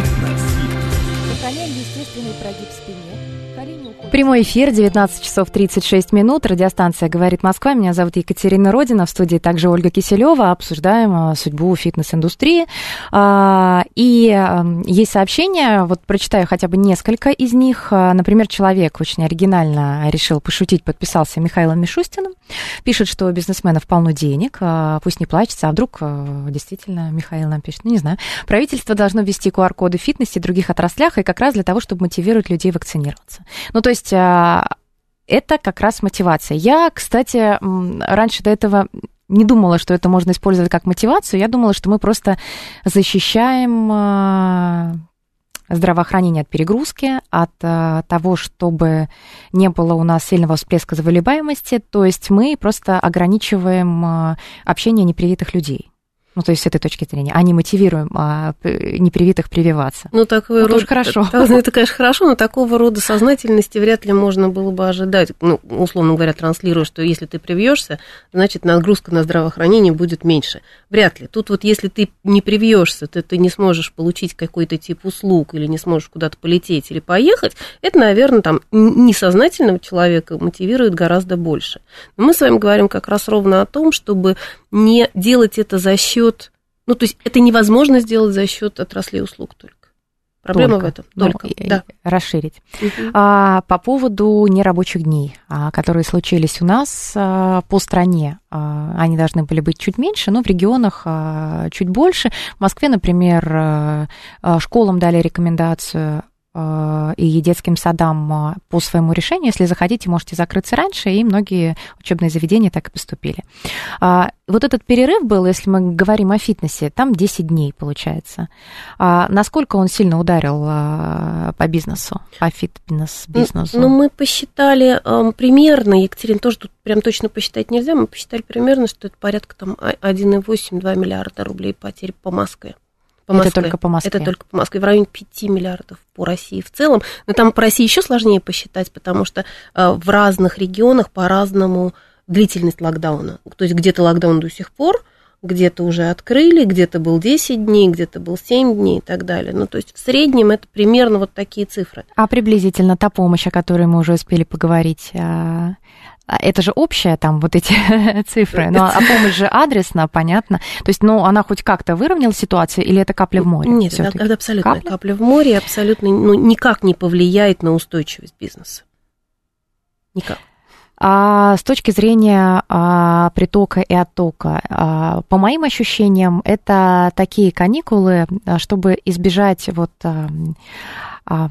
Прямой эфир, 19 часов 36 минут. Радиостанция «Говорит Москва». Меня зовут Екатерина Родина. В студии также Ольга Киселева. Обсуждаем а, судьбу фитнес-индустрии. А, и есть сообщения, вот прочитаю хотя бы несколько из них. А, например, человек очень оригинально решил пошутить, подписался Михаилом Мишустиным. Пишет, что у бизнесменов полно денег, пусть не плачется. А вдруг действительно Михаил нам пишет? Ну, не знаю. Правительство должно ввести QR-коды в фитнесе и других отраслях, и как раз для того, чтобы мотивировать людей вакцинироваться. Ну, то есть есть а, это как раз мотивация. Я, кстати, раньше до этого не думала, что это можно использовать как мотивацию. Я думала, что мы просто защищаем а, здравоохранение от перегрузки, от а, того, чтобы не было у нас сильного всплеска заболеваемости. То есть мы просто ограничиваем общение непривитых людей. Ну, то есть с этой точки зрения. А не мотивируем а, непривитых прививаться. Ну, такого ну, рода... тоже хорошо. Это, конечно, хорошо, но такого рода сознательности вряд ли можно было бы ожидать. Ну, условно говоря, транслируя, что если ты привьешься, значит, нагрузка на здравоохранение будет меньше. Вряд ли. Тут вот если ты не привьешься, то ты не сможешь получить какой-то тип услуг или не сможешь куда-то полететь или поехать, это, наверное, там несознательного человека мотивирует гораздо больше. Но мы с вами говорим как раз ровно о том, чтобы не делать это за счет, ну, то есть это невозможно сделать за счет отраслей услуг только. Проблема только, в этом. Только, ну, да. Расширить. Угу. А, по поводу нерабочих дней, а, которые случились у нас а, по стране, а, они должны были быть чуть меньше, но в регионах а, чуть больше. В Москве, например, а, школам дали рекомендацию и детским садам э, по своему решению. Если захотите, можете закрыться раньше, и многие учебные заведения так и поступили. А, вот этот перерыв был, если мы говорим о фитнесе, там 10 дней получается. А насколько он сильно ударил э, по бизнесу, по фитнес-бизнесу? Ну, мы посчитали примерно, Екатерина, тоже тут прям точно посчитать нельзя, мы посчитали примерно, что это порядка там 1,8-2 миллиарда рублей потерь по Москве. По Москве. Это только по Москве. Это только по Москве, в районе 5 миллиардов по России в целом. Но там по России еще сложнее посчитать, потому что э, в разных регионах по-разному длительность локдауна. То есть где-то локдаун до сих пор, где-то уже открыли, где-то был 10 дней, где-то был 7 дней и так далее. Ну, то есть в среднем это примерно вот такие цифры. А приблизительно та помощь, о которой мы уже успели поговорить, а, это же общая там вот эти цифры, но а помощь же адресно, понятно. То есть, ну, она хоть как-то выровняла ситуацию или это капля в море? Нет, это, это абсолютно капля? капля в море, абсолютно ну, никак не повлияет на устойчивость бизнеса. Никак. А с точки зрения а, притока и оттока, а, по моим ощущениям, это такие каникулы, а, чтобы избежать вот а, а,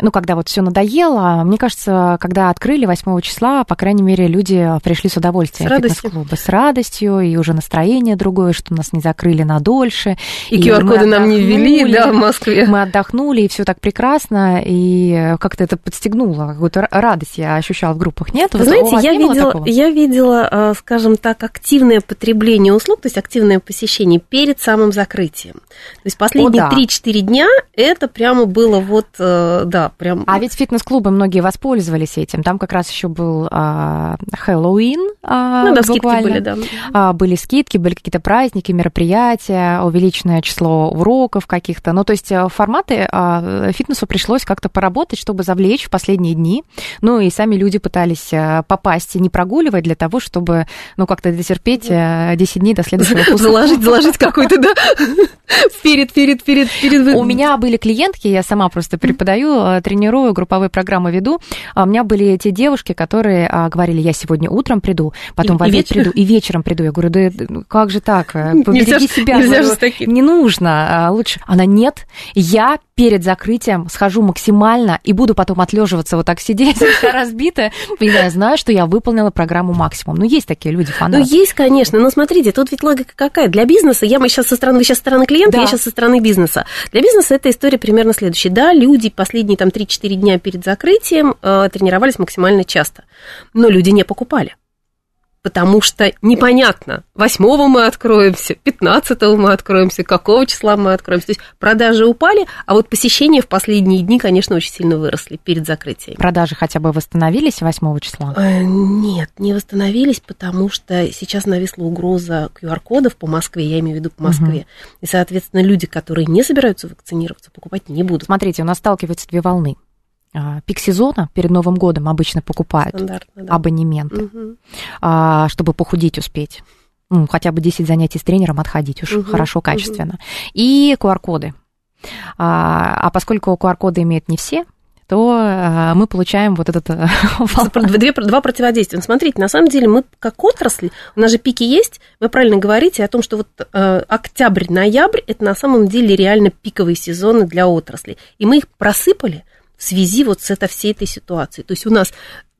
ну, когда вот все надоело, мне кажется, когда открыли 8 числа, по крайней мере, люди пришли с удовольствием. С радостью. С радостью, и уже настроение другое, что нас не закрыли на дольше. И, и QR-коды нам не ввели, да, в Москве. Мы отдохнули, и все так прекрасно, и как-то это подстегнуло, какую-то радость я ощущала в группах. Нет? Вы знаете, я видела, я видела, а, скажем так, активное потребление услуг, то есть активное посещение перед самым закрытием. То есть последние О, да. 3-4 дня это прямо было вот, э, да, да, прям. А ведь фитнес-клубы многие воспользовались этим. Там как раз еще был а, Хэллоуин. А, ну да, скидки буквально. были, да. А, были скидки, были какие-то праздники, мероприятия, увеличенное число уроков каких-то. Ну, то есть э, форматы а, фитнесу пришлось как-то поработать, чтобы завлечь в последние дни. Ну, и сами люди пытались э, попасть и не прогуливать для того, чтобы, ну, как-то дотерпеть э, 10 дней до следующего курса. Заложить, заложить какой-то, да, перед, перед, перед, перед. У меня были клиентки, я сама просто преподаю, э, тренирую, групповые программы веду. А У меня были те девушки, которые а, говорили, я сегодня утром приду, потом И- в и обед вечером? приду, и вечером приду. Я говорю, да ну, как же так? Э, Нельзя Побереги ж- себя. нельзя же таким. Не нужно. а Лучше. Она, нет, я перед закрытием схожу максимально и буду потом отлеживаться вот так сидеть, вся разбитая. И я знаю, что я выполнила программу максимум. Ну, есть такие люди, Ну, фанаты. есть, конечно, но смотрите, тут ведь логика какая? Для бизнеса, я мы сейчас со стороны, вы сейчас со стороны клиента, Да. я сейчас со стороны бизнеса. Для бизнеса эта история примерно следующая. Да, люди последние там 3-4 дня перед закрытием э, тренировались максимально часто, но люди не покупали. Потому что непонятно, 8 мы откроемся, 15 мы откроемся, какого числа мы откроемся. То есть продажи упали, а вот посещения в последние дни, конечно, очень сильно выросли перед закрытием. Продажи хотя бы восстановились 8 числа? Э, Нет, не восстановились, потому что сейчас нависла угроза QR-кодов по Москве, я имею в виду по Москве. И, соответственно, люди, которые не собираются вакцинироваться, покупать не будут. Смотрите, у нас сталкиваются две волны. А, Пик сезона перед Новым годом обычно покупают да. абонементы, а, чтобы похудеть успеть. Ну, хотя бы 10 занятий с тренером отходить уж Мгм, хорошо, качественно. И QR-коды. А, а поскольку QR-коды имеют не все, то а, мы получаем вот этот э, Две, два противодействия. Ну, смотрите, на самом деле мы как отрасль, у нас же пики есть, вы правильно говорите о том, что вот э, октябрь-ноябрь это на самом деле реально пиковые сезоны для отрасли. И мы их просыпали в связи вот с этой, всей этой ситуацией. То есть у нас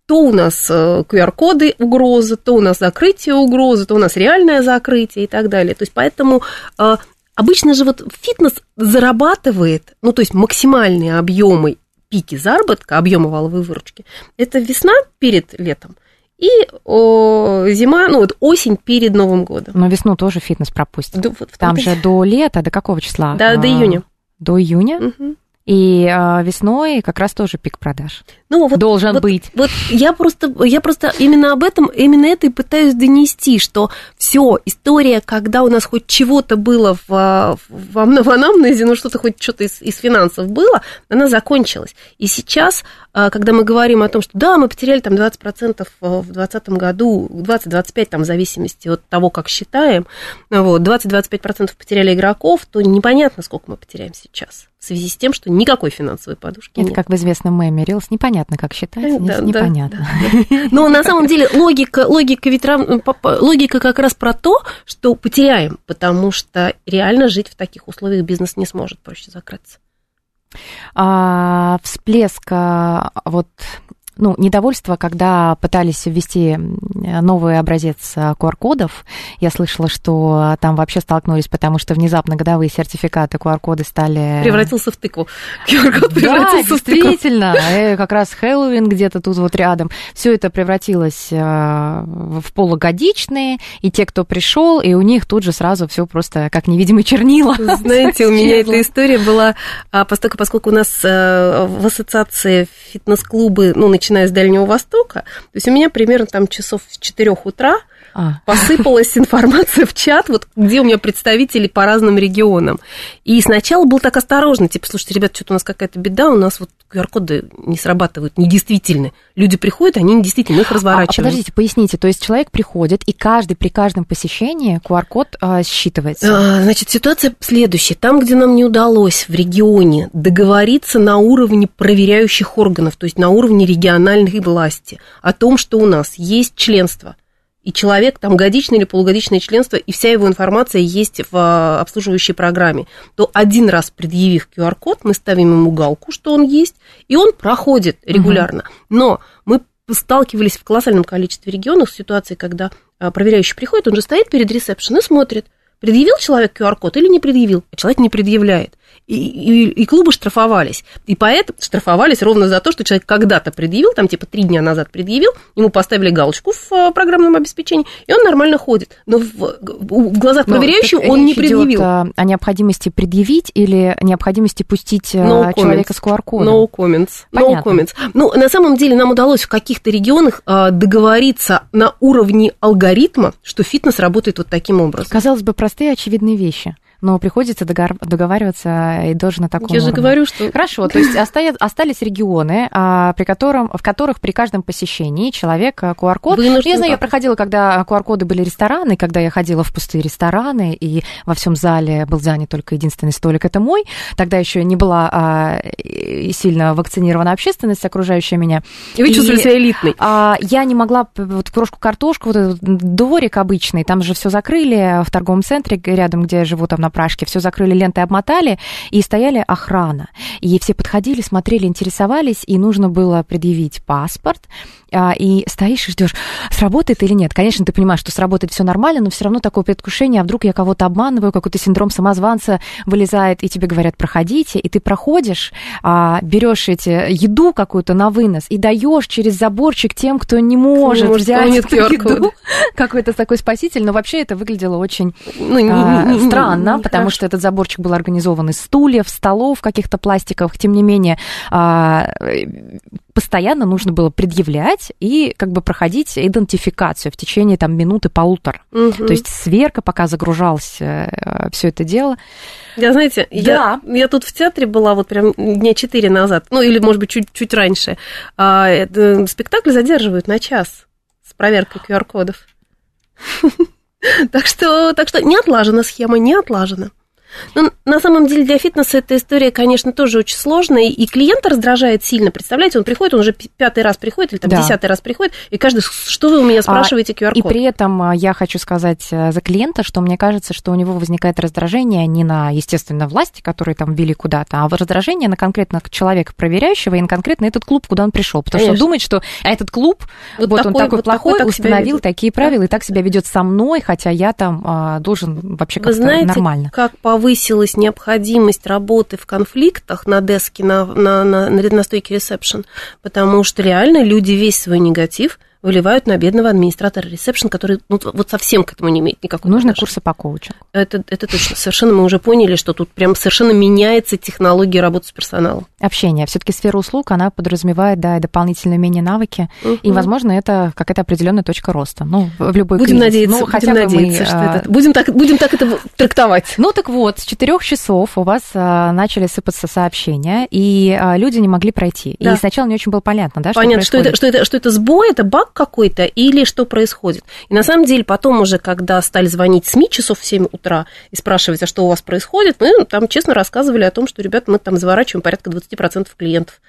то у нас э, QR-коды угрозы, то у нас закрытие угрозы, то у нас реальное закрытие и так далее. То есть поэтому э, обычно же вот фитнес зарабатывает, ну то есть максимальные объемы пики заработка, объема валовой выручки, это весна перед летом и о, зима, ну вот осень перед Новым годом. Но весну тоже фитнес пропустит. Да, вот Там же до лета, до какого числа? До- до А, июня. До июня. Мгм. И а, весной как раз тоже пик продаж. Ну, вот, Должен вот- быть. Вот я просто, я просто именно об этом, именно это и пытаюсь донести, что все, история, когда у нас хоть чего-то было в, в, в анамнезе, ну что-то хоть что-то из, из финансов было, она закончилась. И сейчас, а, когда мы говорим о том, что да, мы потеряли там 20% в 2020 году, 20-25 там в зависимости от того, как считаем, вот, 20-25% потеряли игроков, то непонятно, сколько мы потеряем сейчас. В связи с тем, что никакой финансовой подушки Это нет. как в известном меме Рилс. Непонятно, как считать, Э, Да, да, непонятно. Но на самом деле логика, логика, ведь рав- по- логика как раз про то, что потеряем, потому что реально жить в таких условиях бизнес не сможет проще закрыться. А, всплеск а, вот ну, недовольство, когда пытались ввести новый образец а, QR-кодов. Я слышала, что там вообще столкнулись, потому что внезапно годовые сертификаты QR-коды стали... Превратился в тыкву. QR-код Да, превратился в тыкву. действительно. Э, Как раз Хэллоуин где-то тут вот рядом. Все это превратилось э, в полугодичные, и те, кто пришел, и у них тут же сразу все просто как невидимые чернила. Знаете, у меня эта история была, а, поскольку, поскольку у нас э, в ассоциации фитнес-клубы, ну, начиная с Дальнего Востока, то есть у меня примерно там часов с 4 утра А, посыпалась информация в чат, вот где у меня представители по разным регионам. И сначала был так осторожно, типа, слушайте, ребят, что-то у нас какая-то беда, у нас вот QR-коды не срабатывают, недействительны. Люди приходят, они недействительны, мы их а, разворачиваем. подождите, поясните. То есть человек приходит, и каждый при каждом посещении QR-код а, считывается. А, Значит, ситуация следующая. Там, где нам не удалось в регионе договориться на уровне проверяющих органов, то есть на уровне региональной власти, о том, что у нас есть членство, и человек, там, годичное или полугодичное членство, и вся его информация есть в а, обслуживающей программе, то один раз предъявив QR-код, мы ставим ему галку, что он есть, и он проходит регулярно. Но мы сталкивались в колоссальном количестве регионов с ситуацией, когда а, проверяющий приходит, он же стоит перед ресепшн и смотрит, предъявил человек QR-код или не предъявил, а человек не предъявляет. И, и, и клубы штрафовались. И поэтому штрафовались ровно за то, что человек когда-то предъявил, там типа три дня назад предъявил, ему поставили галочку в э, программном обеспечении, и он нормально ходит. Но в, в глазах проверяющего он не предъявил. Идет о, о необходимости предъявить или необходимости пустить no человека с QR-кодом? No comments. No comments. Ну, на самом деле нам удалось в каких-то регионах договориться на уровне алгоритма, что фитнес работает вот таким образом. Казалось бы, простые очевидные вещи но приходится договариваться и должен на таком Я уровне. же говорю, что... Хорошо, то есть остались регионы, а, при котором, в которых при каждом посещении человек QR-код... Э, я знаю, я проходила, когда QR-коды были рестораны, когда я ходила в пустые рестораны, и во всем зале был занят только единственный столик, это мой. Тогда еще не была а, сильно вакцинирована общественность, окружающая меня. И вы чувствовали себя элитной. А, я не могла вот крошку-картошку, вот этот дворик обычный, там же все закрыли в торговом центре рядом, где я живу, там на Пражке, все закрыли лентой, обмотали, и стояли охрана. И все подходили, смотрели, интересовались, и нужно было предъявить паспорт, а, и стоишь и ждешь, сработает или нет. Конечно, ты понимаешь, что сработает все нормально, но все равно такое предвкушение, а вдруг я кого-то обманываю, какой-то синдром самозванца вылезает, и тебе говорят, проходите, и ты проходишь, а, берешь эти еду какую-то на вынос и даешь через заборчик тем, кто не может Может, взять эту еду, какой-то такой спаситель, но вообще это выглядело очень ну, а, странно, потому хорошо. что этот заборчик был организован из стульев, столов каких-то пластиковых, тем не менее а, постоянно нужно было предъявлять и как бы проходить идентификацию в течение там минуты-полутора. Угу. То есть сверка, пока загружалось э, все это дело. Я, знаете, Да. я, я тут в театре была вот прям дня четыре назад, ну или, может быть, чуть-чуть раньше. А, это, спектакль задерживают на час с проверкой QR-кодов. Так что, так что не отлажена схема, не отлажена. Ну, на самом деле для фитнеса эта история, конечно, тоже очень сложная, и клиента раздражает сильно. Представляете, он приходит, он уже пятый раз приходит, или там Да. десятый раз приходит, и каждый, что вы у меня спрашиваете QR-код? И при этом а, я хочу сказать э, за клиента, что мне кажется, что у него возникает раздражение не на, естественно, власти, которые там ввели куда-то, а раздражение на конкретно человека проверяющего и на конкретно этот клуб, куда он пришел. Потому что он Конечно. думает, что а этот клуб, Вот вот, он такой, такой вот плохой, такой так установил такие правила и так себя ведет со мной, хотя я там а, должен вообще как-то нормально. как повысилась необходимость работы в конфликтах на деске, на, на, на, на стойке ресепшн? Потому что реально люди весь свой негатив выливают на бедного администратора ресепшн, который ну, вот совсем к этому не имеет никакого Нужны отношения. курсы по коучингу. Это, это точно. Совершенно мы уже поняли, что тут прям совершенно меняется технология работы с персоналом. Общение. Все-таки сфера услуг, она подразумевает, да, и дополнительные умения, навыки. И, Мгм. возможно, это какая-то определенная точка роста. Ну, в любой Будем кризис. надеяться, ну, будем хотя бы мы, надеяться, что а, это... Будем так, будем так это трактовать. Ну так вот, с четырех часов у вас а, начали сыпаться сообщения, и а, люди не могли пройти. Да. И сначала не очень было понятно, да, Понятно, что, это, что, это, что это сбой, это баг какой-то, или что происходит. И на самом деле потом уже, когда стали звонить СМИ часов в 7 утра и спрашивать, а что у вас происходит, мы там честно рассказывали о том, что, ребята, мы там заворачиваем порядка 20% клиентов,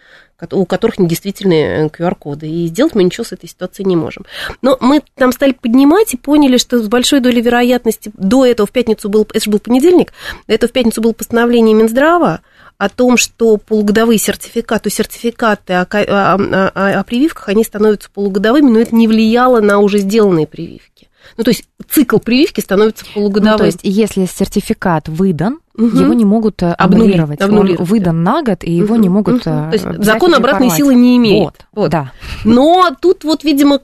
у которых недействительные QR-коды, и сделать мы ничего с этой ситуацией не можем. Но мы там стали поднимать и поняли, что с большой долей вероятности до этого в пятницу был, это же был понедельник, до этого в пятницу было постановление Минздрава, о том, что полугодовые сертификаты, сертификаты о, о- о- о- прививках, они становятся полугодовыми, но это не влияло на уже сделанные прививки. Ну, то есть цикл прививки становится полугодовым. Ну, то есть, если сертификат выдан, Мгм. его не могут э, Обнулить, аннулировать. обнулировать, Он выдан на год, и его Мгм, не могут... э, То есть закон обратной силы не имеет. Вот, Вот. да. Но тут вот, видимо,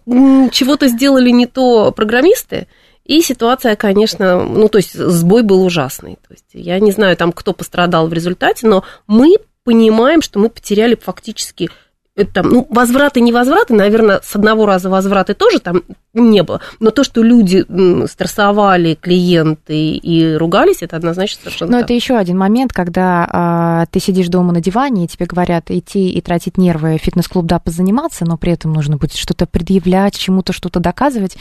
чего-то сделали не то программисты, и ситуация, конечно, ну, то есть сбой был ужасный. То есть я не знаю, там, кто пострадал в результате, но мы понимаем, что мы потеряли фактически это там, ну, возвраты, не возвраты, наверное, с одного раза возвраты тоже там не было, но то, что люди стрессовали, клиенты и ругались, это однозначно совершенно Но так. это еще один момент, когда а, ты сидишь дома на диване, и тебе говорят идти и тратить нервы в фитнес-клуб, да, позаниматься, но при этом нужно будет что-то предъявлять, чему-то что-то доказывать.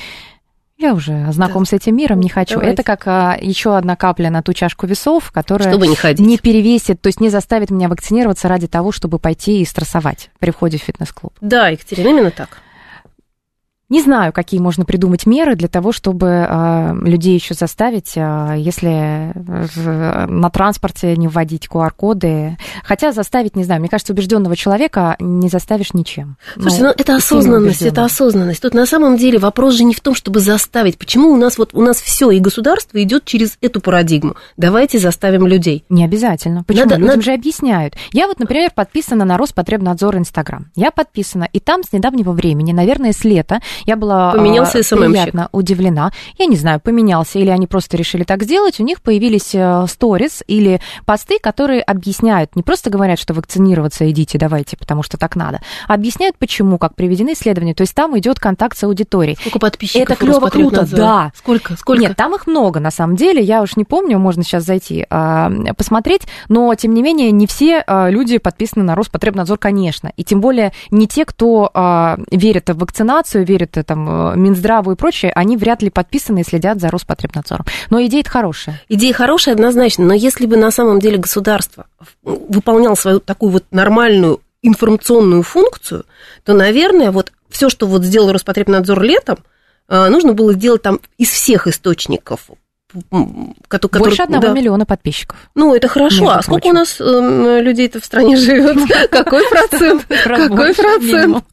Я уже знаком с этим миром, не хочу. Давайте. Это как а, еще одна капля на ту чашку весов, которая Чтобы не ходить. не перевесит, то есть не заставит меня вакцинироваться ради того, чтобы пойти и стрессовать при входе в фитнес-клуб. Да, Екатерина, именно так. Не знаю, какие можно придумать меры для того, чтобы э, людей еще заставить, э, если на транспорте не вводить QR-коды. Хотя заставить, не знаю, мне кажется, убежденного человека не заставишь ничем. Слушайте, ну, ну это осознанность, это осознанность. Тут на самом деле вопрос же не в том, чтобы заставить. Почему у нас вот у нас все и государство идет через эту парадигму? Давайте заставим людей. Не обязательно. Почему? Надо, Людям надо... же объясняют. Я вот, например, подписана на Роспотребнадзор Инстаграм. Я подписана, и там с недавнего времени, наверное, с лета, я была поменялся э, приятно удивлена. Я не знаю, поменялся или они просто решили так сделать. У них появились э, сторис или посты, которые объясняют, не просто говорят, что вакцинироваться идите, давайте, потому что так надо, а объясняют, почему, как приведены исследования. То есть там идет контакт с аудиторией. Сколько подписчиков? Это клево, круто, да. Сколько? Сколько? Нет, там их много, на самом деле. Я уж не помню, можно сейчас зайти а, посмотреть, но, тем не менее, не все а, люди подписаны на Роспотребнадзор, конечно. И тем более не те, кто а, верит в вакцинацию, верит это там э, Минздраву и прочее, они вряд ли подписаны и следят за Роспотребнадзором. Но идея хорошая. Идея хорошая однозначно, но если бы на самом деле государство выполняло свою такую вот нормальную информационную функцию, то, наверное, вот все, что вот сделал Роспотребнадзор летом, э, нужно было сделать там из всех источников, который, Больше одного да. миллиона подписчиков. Ну, это хорошо. А сколько у нас э, людей-то в стране живет? Какой процент? Какой процент?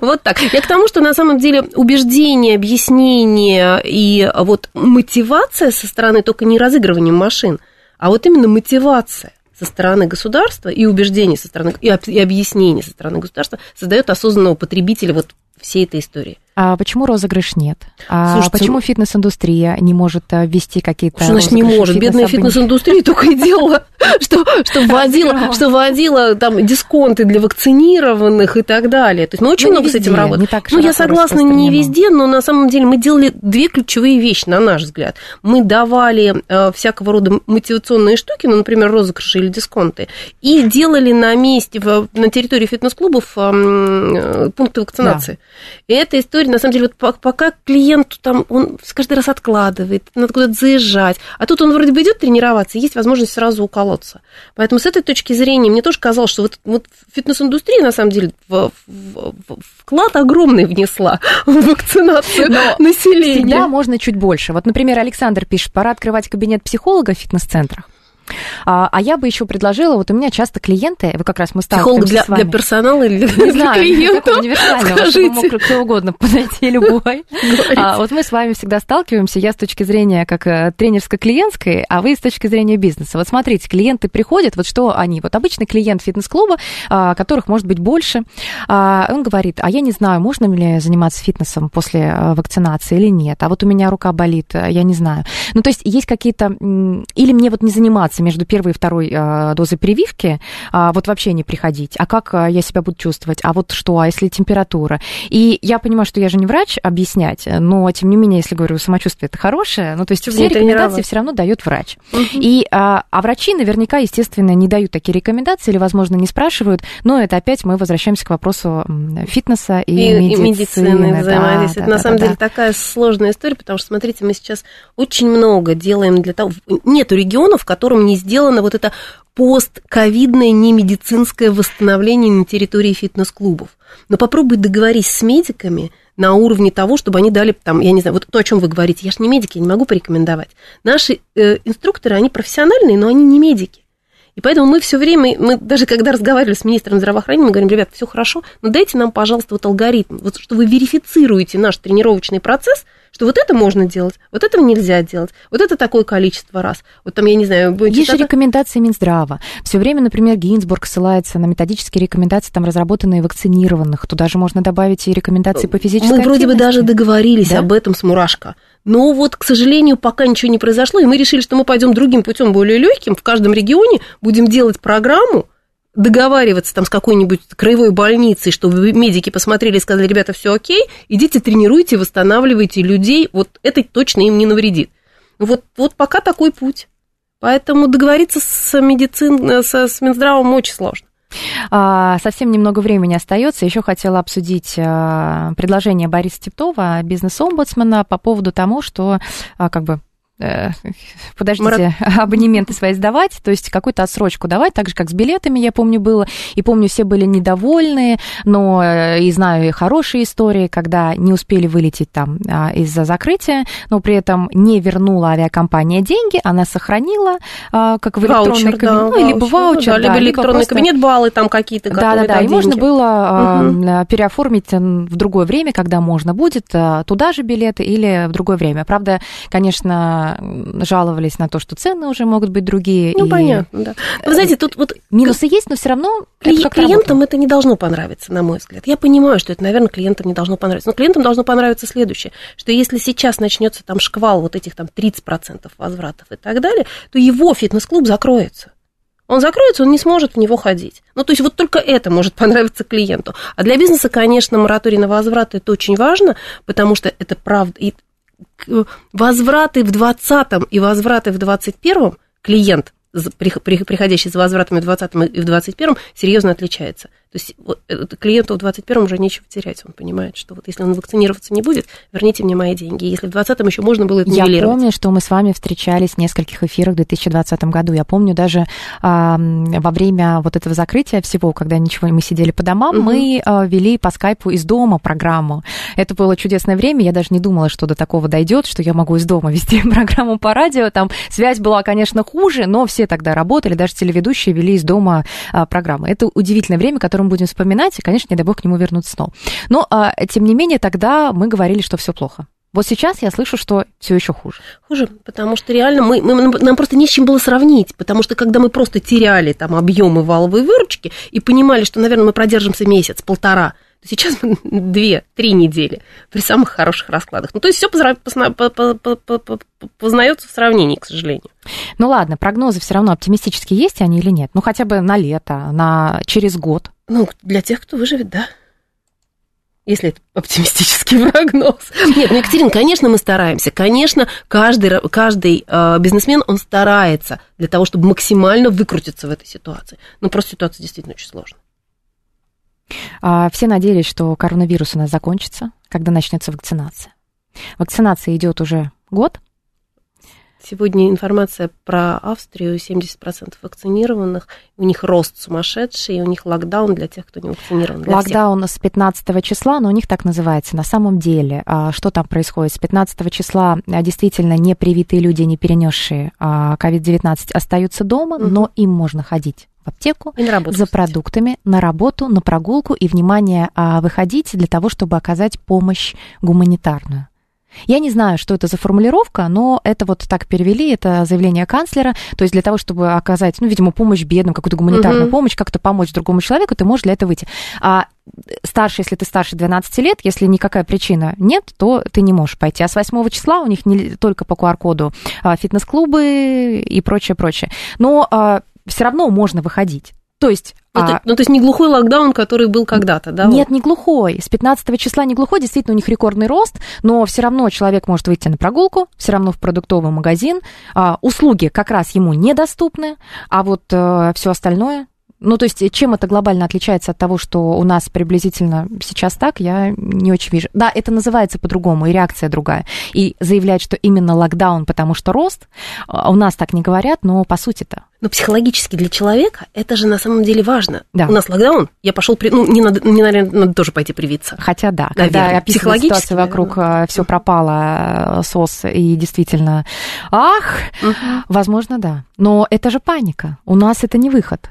Вот так. Я к тому, что на самом деле убеждение, объяснение и вот мотивация со стороны только не разыгрывания машин, а вот именно мотивация со стороны государства и убеждение со стороны и объяснение со стороны государства создает осознанного потребителя вот всей этой истории. А почему розыгрыш нет? А Слушайте, почему фитнес-индустрия не может э, ввести какие-то Что значит не может? Бедная фитнес-индустрия только и делала, что, что, вводила, что вводила там дисконты для вакцинированных и так далее. То есть мы очень ну, много с этим работаем. Ну, я согласна, не везде, но на самом деле мы делали две ключевые вещи, на наш взгляд. Мы давали э, всякого рода мотивационные штуки, ну, например, розыгрыши или дисконты, и делали на месте, в, на территории фитнес-клубов э, пункты вакцинации. Да. И эта история история, на самом деле, вот пока клиенту там, он каждый раз откладывает, надо куда-то заезжать, а тут он вроде бы идет тренироваться, есть возможность сразу уколоться. Поэтому с этой точки зрения мне тоже казалось, что вот, вот фитнес-индустрия, на самом деле, в, в, в, вклад огромный внесла в вакцинацию Но населения. Всегда можно чуть больше. Вот, например, Александр пишет, пора открывать кабинет психолога в фитнес-центрах. А, а я бы еще предложила, вот у меня часто клиенты, вы как раз мы сталкиваемся Психолог для, для персонала или для, Не знаю, клиентов? универсального, чтобы мог кто угодно подойти, любой. А, вот мы с вами всегда сталкиваемся, я с точки зрения как э, тренерско-клиентской, а вы с точки зрения бизнеса. Вот смотрите, клиенты приходят, вот что они, вот обычный клиент фитнес-клуба, а, которых может быть больше, а, он говорит, а я не знаю, можно ли заниматься фитнесом после э, вакцинации или нет, а вот у меня рука болит, э, я не знаю. Ну, то есть есть какие-то, или мне вот не заниматься разница между первой и второй э, дозой прививки, э, вот вообще не приходить, а как э, я себя буду чувствовать, а вот что, а если температура. И я понимаю, что я же не врач объяснять, но тем не менее, если говорю, самочувствие это хорошее, ну то есть все рекомендации все равно дает врач. Угу. И, а, а врачи наверняка, естественно, не дают такие рекомендации или, возможно, не спрашивают, но это опять мы возвращаемся к вопросу фитнеса и, и медицины. И медицины да, это да, на да, самом да, деле да. такая сложная история, потому что, смотрите, мы сейчас очень много делаем для того... Нету регионов, в котором не сделано вот это постковидное немедицинское восстановление на территории фитнес-клубов. Но попробуй договорись с медиками на уровне того, чтобы они дали, там, я не знаю, вот то, о чем вы говорите, я же не медик, я не могу порекомендовать. Наши э, инструкторы, они профессиональные, но они не медики. И поэтому мы все время, мы даже когда разговаривали с министром здравоохранения, мы говорим, ребят, все хорошо, но дайте нам, пожалуйста, вот алгоритм, вот что вы верифицируете наш тренировочный процесс – что вот это можно делать, вот этого нельзя делать, вот это такое количество раз. Вот там, я не знаю... Будет Есть же рекомендации Минздрава. Все время, например, Гинзбург ссылается на методические рекомендации, там, разработанные вакцинированных. Туда же можно добавить и рекомендации по физической Мы вроде бы даже договорились да? об этом с Мурашко. Но вот, к сожалению, пока ничего не произошло, и мы решили, что мы пойдем другим путем, более легким. В каждом регионе будем делать программу, договариваться там с какой-нибудь краевой больницей, чтобы медики посмотрели и сказали, ребята, все окей, идите тренируйте, восстанавливайте людей, вот это точно им не навредит. Вот, вот пока такой путь. Поэтому договориться с, медицин, с, с Минздравом очень сложно. А, совсем немного времени остается. Еще хотела обсудить а, предложение Бориса Типтова, бизнес-омбудсмена, по поводу того, что а, как бы э, подождите, абонементы свои сдавать, то есть какую-то отсрочку давать, так же, как с билетами, я помню, было. И помню, все были недовольны, но э, и знаю и хорошие истории, когда не успели вылететь там а, из-за закрытия, но при этом не вернула авиакомпания деньги, она сохранила, а, как в электронный Ваучер, кабинет, да, ну, либо ваучер, да, либо да, электронный просто- кабинет, баллы там какие-то, да, да, да. И можно было м, переоформить м, в другое время, когда можно будет, туда же билеты или в другое время. Правда, конечно, жаловались на то, что цены уже могут быть другие. Ну, и понятно, да. Вы знаете, тут вот Минусы есть, но все равно Кли- это клиентам это не должно понравиться, на мой взгляд. Я понимаю, что это, наверное, клиентам не должно понравиться. Но клиентам должно понравиться следующее, что если сейчас начнется там шквал вот этих там 30% возвратов и так далее, то его фитнес-клуб закроется. Он закроется, он не сможет в него ходить. Ну, то есть вот только это может понравиться клиенту. А для бизнеса, конечно, мораторий на возврат это очень важно, потому что это правда. И возвраты в 20 и возвраты в 21 клиент, приходящий за возвратами в 20 и в 21 серьезно отличается. То есть вот, э, клиенту в 21 уже нечего терять. Он понимает, что вот если он вакцинироваться не будет, верните мне мои деньги. Если в 20 еще можно было это Я помню, что мы с вами встречались в нескольких эфирах в 2020 году. Я помню даже м, во время вот этого закрытия всего, когда ничего, мы сидели по домам, Мгм. мы а, вели по скайпу из дома программу. Это было чудесное время. Я даже не думала, что до такого дойдет, что я могу из дома вести программу по радио. Там связь была, конечно, хуже, но все тогда работали, даже телеведущие вели из дома а, программы. Это удивительное время, которое мы будем вспоминать, и, конечно, не дай бог к нему вернуться снова. Но, а, тем не менее, тогда мы говорили, что все плохо. Вот сейчас я слышу, что все еще хуже. Хуже, потому что реально мы, мы- нам просто не с чем было сравнить, потому что когда мы просто теряли там объемы валовой выручки и понимали, что, наверное, мы продержимся месяц, полтора, то сейчас мы две, три недели при самых хороших раскладах. Ну, то есть все познается в сравнении, к сожалению. Ну ладно, прогнозы все равно оптимистические есть они или нет? Ну хотя бы на лето, на через год. Ну, для тех, кто выживет, да. Если это оптимистический прогноз. Нет, ну, Екатерина, конечно, мы стараемся. Конечно, каждый, каждый э, бизнесмен, он старается для того, чтобы максимально выкрутиться в этой ситуации. Но просто ситуация действительно очень сложная. А, Все надеялись, что коронавирус у нас закончится, когда начнется вакцинация. Вакцинация идет уже год. Сегодня информация про Австрию, 70% вакцинированных, у них рост сумасшедший, и у них локдаун для тех, кто не вакцинирован. для всех. Локдаун с 15 числа, но у них так называется. На самом деле, а, что там происходит? С 15 числа а, действительно непривитые люди, не перенесшие а, COVID-19, остаются дома, Мгм. но им можно ходить в аптеку, И на работу, за кстати. продуктами, на работу, на прогулку и, внимание, а, выходить для того, чтобы оказать помощь гуманитарную. Я не знаю, что это за формулировка, но это вот так перевели, это заявление канцлера. То есть для того, чтобы оказать, ну, видимо, помощь бедным, какую-то гуманитарную Мгм. помощь, как-то помочь другому человеку, ты можешь для этого выйти. А старше, если ты старше 12 лет, если никакая причина нет, то ты не можешь пойти. А с 8 числа у них не только по QR-коду а, фитнес-клубы и прочее, прочее. Но все равно можно выходить. То есть... Ну, а, то, ну, то есть не глухой локдаун, который был когда-то, да? нет, не глухой. С 15 числа не глухой, действительно, у них рекордный рост, но все равно человек может выйти на прогулку, все равно в продуктовый магазин. А, услуги как раз ему недоступны, а вот все остальное. Ну, то есть, чем это глобально отличается от того, что у нас приблизительно сейчас так, я не очень вижу. Да, это называется по-другому, и реакция другая. И заявлять, что именно локдаун, потому что рост, а, у нас так не говорят, но по сути-то. Но психологически для человека это же на самом деле важно. Да. У нас локдаун, я пошел, при... ну, не надо, не надо, надо тоже пойти привиться. Хотя да, Наверное. когда Психологически, ситуацию вокруг, все пропало, э, СОС, и действительно, ах, возможно, да. Но это же паника. У нас это не выход.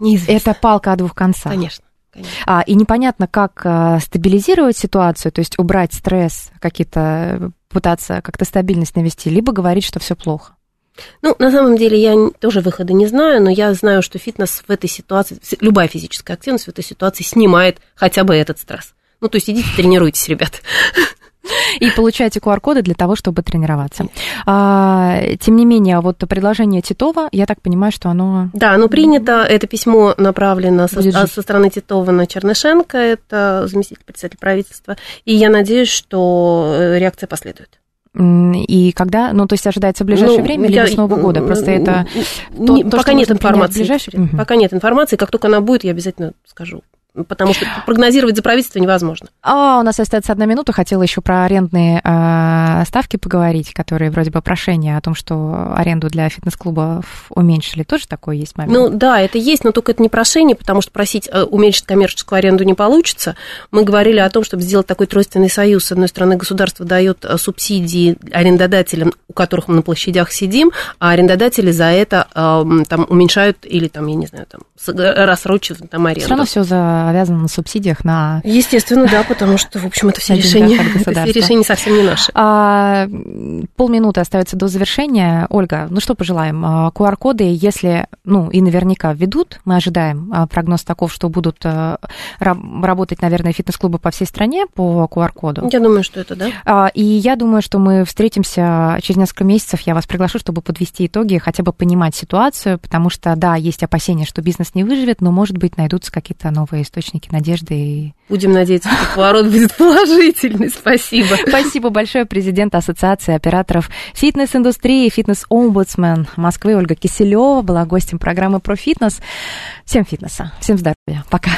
Неизвестно. Это палка о двух концах. Конечно. конечно. А, и непонятно, как а, стабилизировать ситуацию, то есть убрать стресс, какие-то пытаться как-то стабильность навести, либо говорить, что все плохо. Ну, на самом деле, я тоже выхода не знаю, но я знаю, что фитнес в этой ситуации, любая физическая активность в этой ситуации снимает хотя бы этот стресс. Ну, то есть идите тренируйтесь, ребят. И получайте QR-коды для того, чтобы тренироваться. А, тем не менее, вот предложение Титова, я так понимаю, что оно... Да, оно принято. Это письмо направлено со, а, со стороны Титова на Чернышенко, это заместитель председателя правительства. И я надеюсь, что э, реакция последует. И когда, ну, то есть ожидается в ближайшее Ну, время, я- либо с Нового года? Просто это... Не- то, пока нет информации. ближайшее-. Пока нет информации. Как только она будет, я обязательно скажу потому что прогнозировать за правительство невозможно. А, у нас остается одна минута. Хотела еще про арендные э, ставки поговорить, которые вроде бы прошение о том, что аренду для фитнес-клубов уменьшили. Тоже такое есть момент? Ну да, это есть, но только это не прошение, потому что просить э, уменьшить коммерческую аренду не получится. Мы говорили о том, чтобы сделать такой тройственный союз. С одной стороны, государство дает э, субсидии арендодателям, у которых мы на площадях сидим, а арендодатели за это э, там уменьшают или там, я не знаю, там рассрочивают там аренду. Все равно все завязано на субсидиях, на... Естественно, да, потому что, в общем, это все решения, это все решения совсем не наши. А, полминуты остается до завершения. Ольга, ну что пожелаем? QR-коды, а, если, ну и наверняка введут, мы ожидаем а, прогноз таков, что будут а, работать, наверное, фитнес-клубы по всей стране по QR-коду. Я думаю, что это, да. И я думаю, что мы встретимся через несколько месяцев, я вас приглашу, чтобы подвести итоги, хотя бы понимать ситуацию, потому что, да, есть опасения, что бизнес не выживет, но, может быть, найдутся какие-то новые источники надежды. И... Будем надеяться, что поворот будет положительный. Спасибо. Спасибо большое, президент Ассоциации операторов фитнес-индустрии, фитнес-омбудсмен Москвы Ольга Киселева была гостем программы про фитнес. Всем фитнеса, всем здоровья. Пока.